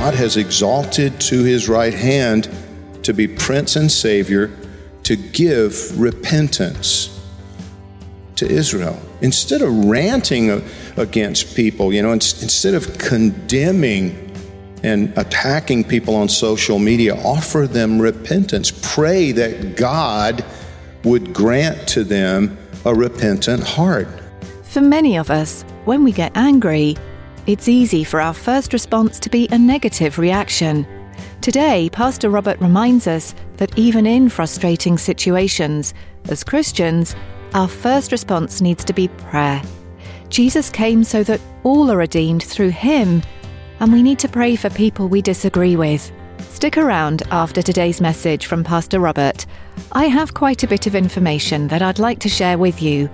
God has exalted to his right hand to be Prince and Savior to give repentance to Israel. Instead of ranting against people, you know, instead of condemning and attacking people on social media, offer them repentance. Pray that God would grant to them a repentant heart. For many of us, when we get angry, it's easy for our first response to be a negative reaction. Today, Pastor Robert reminds us that even in frustrating situations, as Christians, our first response needs to be prayer. Jesus came so that all are redeemed through him, and we need to pray for people we disagree with. Stick around after today's message from Pastor Robert. I have quite a bit of information that I'd like to share with you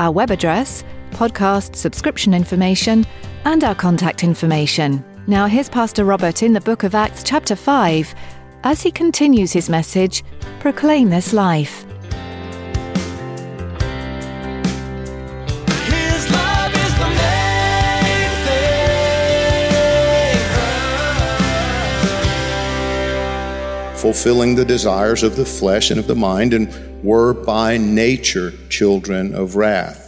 our web address, podcast subscription information, and our contact information. Now, here's Pastor Robert in the book of Acts, chapter 5, as he continues his message Proclaim this life. His love is the main thing. fulfilling the desires of the flesh and of the mind, and were by nature children of wrath,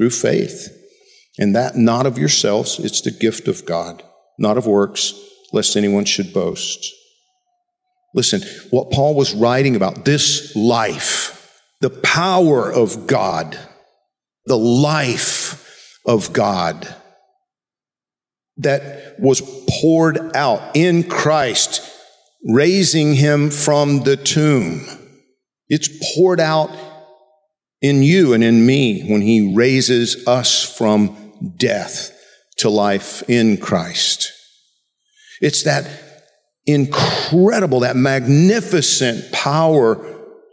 through faith, and that not of yourselves, it's the gift of God, not of works, lest anyone should boast. Listen, what Paul was writing about, this life, the power of God, the life of God that was poured out in Christ, raising him from the tomb. It's poured out in you and in me when he raises us from death to life in Christ. It's that incredible, that magnificent power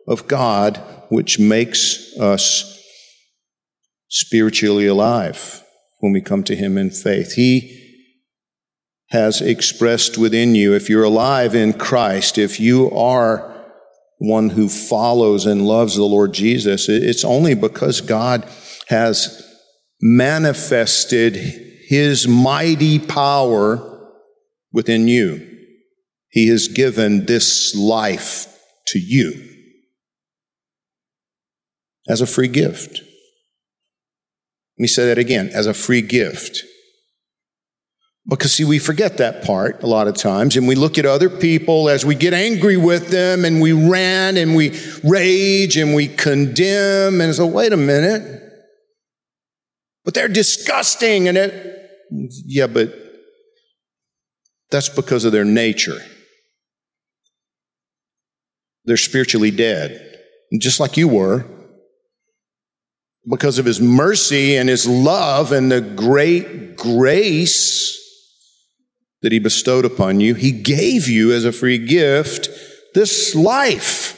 of God which makes us spiritually alive when we come to him in faith. He has expressed within you, if you're alive in Christ, if you are one who follows and loves the Lord Jesus, it's only because God has manifested his mighty power within you. He has given this life to you as a free gift. Let me say that again as a free gift. Because, see, we forget that part a lot of times, and we look at other people as we get angry with them, and we rant, and we rage, and we condemn, and so, wait a minute. But they're disgusting, and it, yeah, but that's because of their nature. They're spiritually dead, just like you were. Because of his mercy and his love and the great grace that he bestowed upon you, he gave you as a free gift this life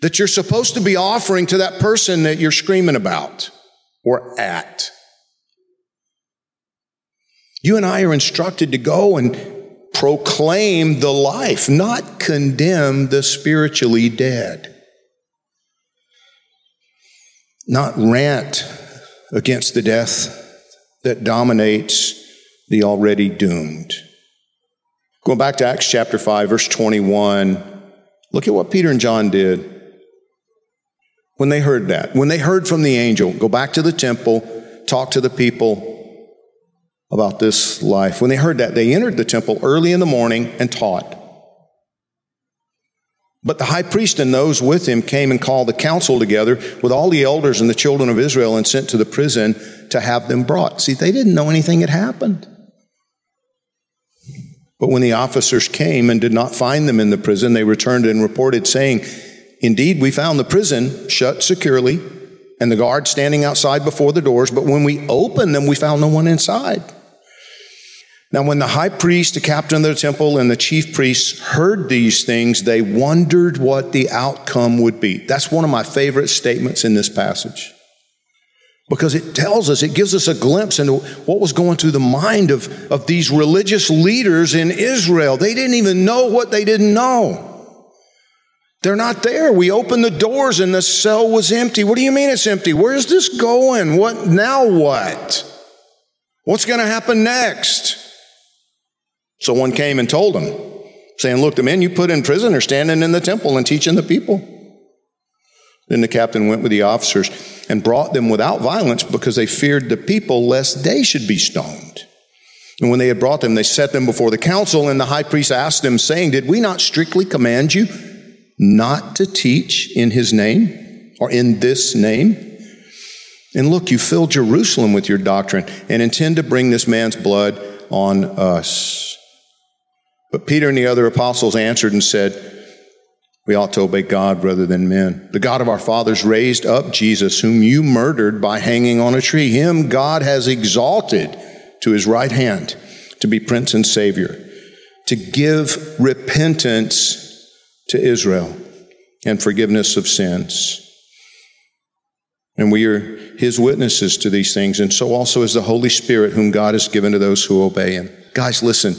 that you're supposed to be offering to that person that you're screaming about or at. You and I are instructed to go and proclaim the life, not condemn the spiritually dead. Not rant against the death that dominates the already doomed. Going back to Acts chapter 5, verse 21, look at what Peter and John did when they heard that. When they heard from the angel, go back to the temple, talk to the people about this life. When they heard that, they entered the temple early in the morning and taught. But the high priest and those with him came and called the council together with all the elders and the children of Israel and sent to the prison to have them brought. See, they didn't know anything had happened. But when the officers came and did not find them in the prison, they returned and reported, saying, Indeed, we found the prison shut securely and the guards standing outside before the doors, but when we opened them, we found no one inside. Now, when the high priest, the captain of the temple, and the chief priests heard these things, they wondered what the outcome would be. That's one of my favorite statements in this passage because it tells us, it gives us a glimpse into what was going through the mind of, of these religious leaders in Israel. They didn't even know what they didn't know. They're not there. We opened the doors and the cell was empty. What do you mean it's empty? Where's this going? What now what? What's going to happen next? So one came and told him, saying, Look, the men you put in prison are standing in the temple and teaching the people. Then the captain went with the officers and brought them without violence because they feared the people lest they should be stoned. And when they had brought them, they set them before the council, and the high priest asked them, saying, Did we not strictly command you not to teach in his name or in this name? And look, you filled Jerusalem with your doctrine and intend to bring this man's blood on us. But Peter and the other apostles answered and said, We ought to obey God rather than men. The God of our fathers raised up Jesus, whom you murdered by hanging on a tree. Him God has exalted to his right hand to be Prince and Savior, to give repentance to Israel and forgiveness of sins. And we are his witnesses to these things, and so also is the Holy Spirit, whom God has given to those who obey him. Guys, listen.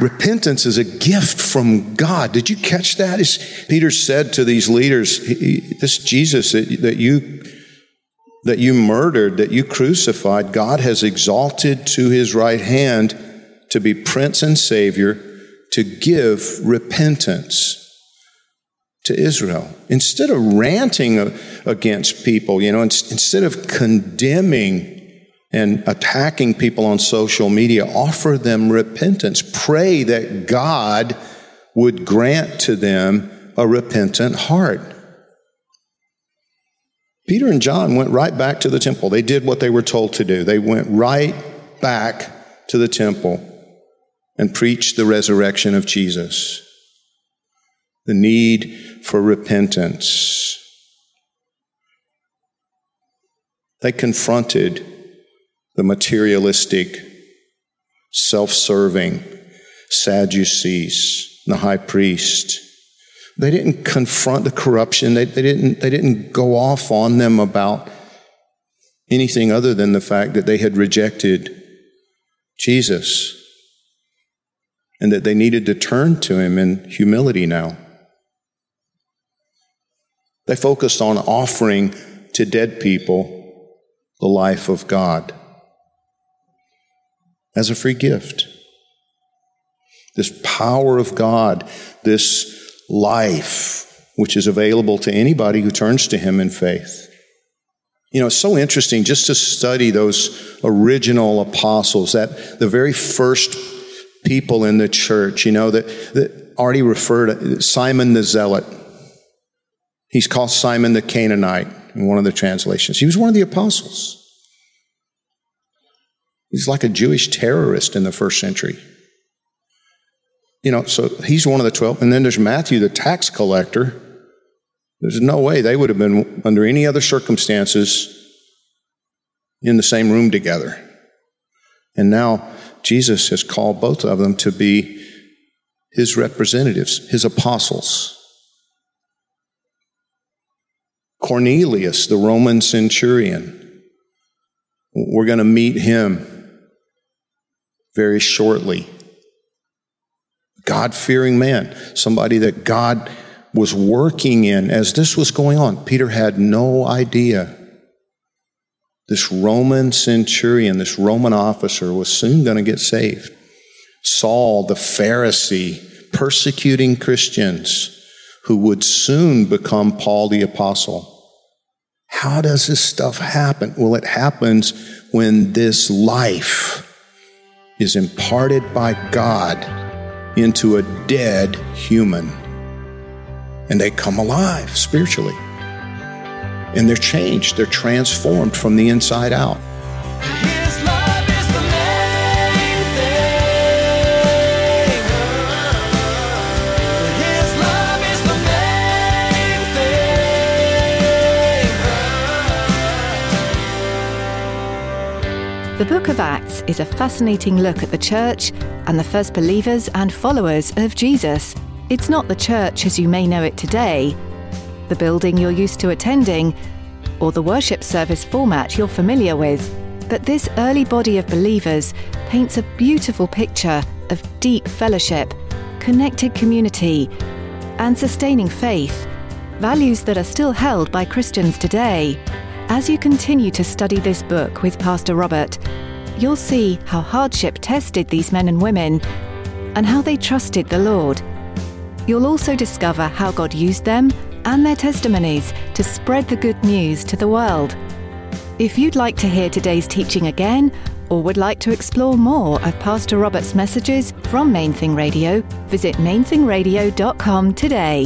Repentance is a gift from God. Did you catch that? As Peter said to these leaders, this Jesus that, you that you murdered, that you crucified, God has exalted to his right hand to be prince and savior to give repentance to Israel. Instead of ranting against people, you know, instead of condemning and attacking people on social media, offer them repentance. Pray that God would grant to them a repentant heart. Peter and John went right back to the temple. They did what they were told to do. They went right back to the temple and preached the resurrection of Jesus, the need for repentance. They confronted the materialistic, self serving Sadducees, the high priest. They didn't confront the corruption, they, they, didn't, they didn't go off on them about anything other than the fact that they had rejected Jesus and that they needed to turn to him in humility now. They focused on offering to dead people the life of God as a free gift. This power of God, this life, which is available to anybody who turns to Him in faith. You know, it's so interesting just to study those original apostles, that the very first people in the church, you know, that, that already referred to Simon the Zealot. He's called Simon the Canaanite in one of the translations. He was one of the apostles. He's like a Jewish terrorist in the first century. You know, so he's one of the 12. And then there's Matthew, the tax collector. There's no way they would have been, under any other circumstances, in the same room together. And now Jesus has called both of them to be his representatives, his apostles. Cornelius, the Roman centurion, we're going to meet him very shortly. God fearing man, somebody that God was working in as this was going on. Peter had no idea This Roman centurion, this Roman officer, was soon going to get saved. Saul, the Pharisee, persecuting Christians who would soon become Paul the Apostle. How does this stuff happen? Well, it happens when this life is imparted by God into a dead human. And they come alive spiritually. And they're changed, they're transformed from the inside out. The book of Acts is a fascinating look at the church and the first believers and followers of Jesus. It's not the church as you may know it today, the building you're used to attending, or the worship service format you're familiar with. But this early body of believers paints a beautiful picture of deep fellowship, connected community, and sustaining faith, values that are still held by Christians today. As you continue to study this book with Pastor Robert, you'll see how hardship tested these men and women and how they trusted the Lord. You'll also discover how God used them and their testimonies to spread the good news to the world. If you'd like to hear today's teaching again, or would like to explore more of Pastor Robert's messages from Main Thing Radio, visit mainthingradio.com today.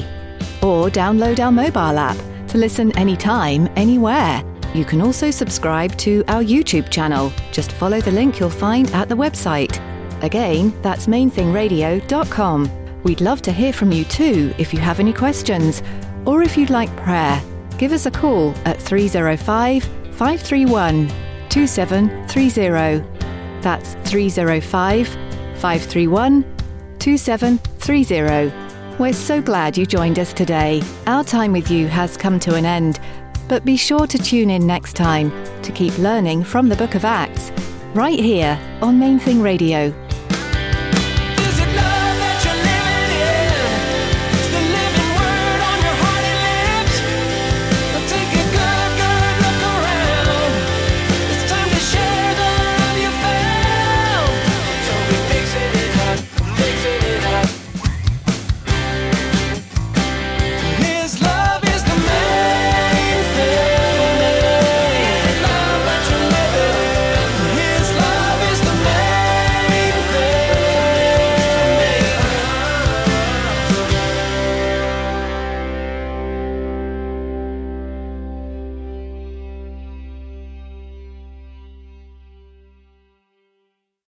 Or download our mobile app to listen anytime, anywhere. You can also subscribe to our YouTube channel. Just follow the link you'll find at the website. Again, that's mainthingradio.com. We'd love to hear from you too if you have any questions or if you'd like prayer. Give us a call at 305 531 2730. That's 305 531 2730. We're so glad you joined us today. Our time with you has come to an end, but be sure to tune in next time to keep learning from the book of Acts, right here on Main Thing Radio.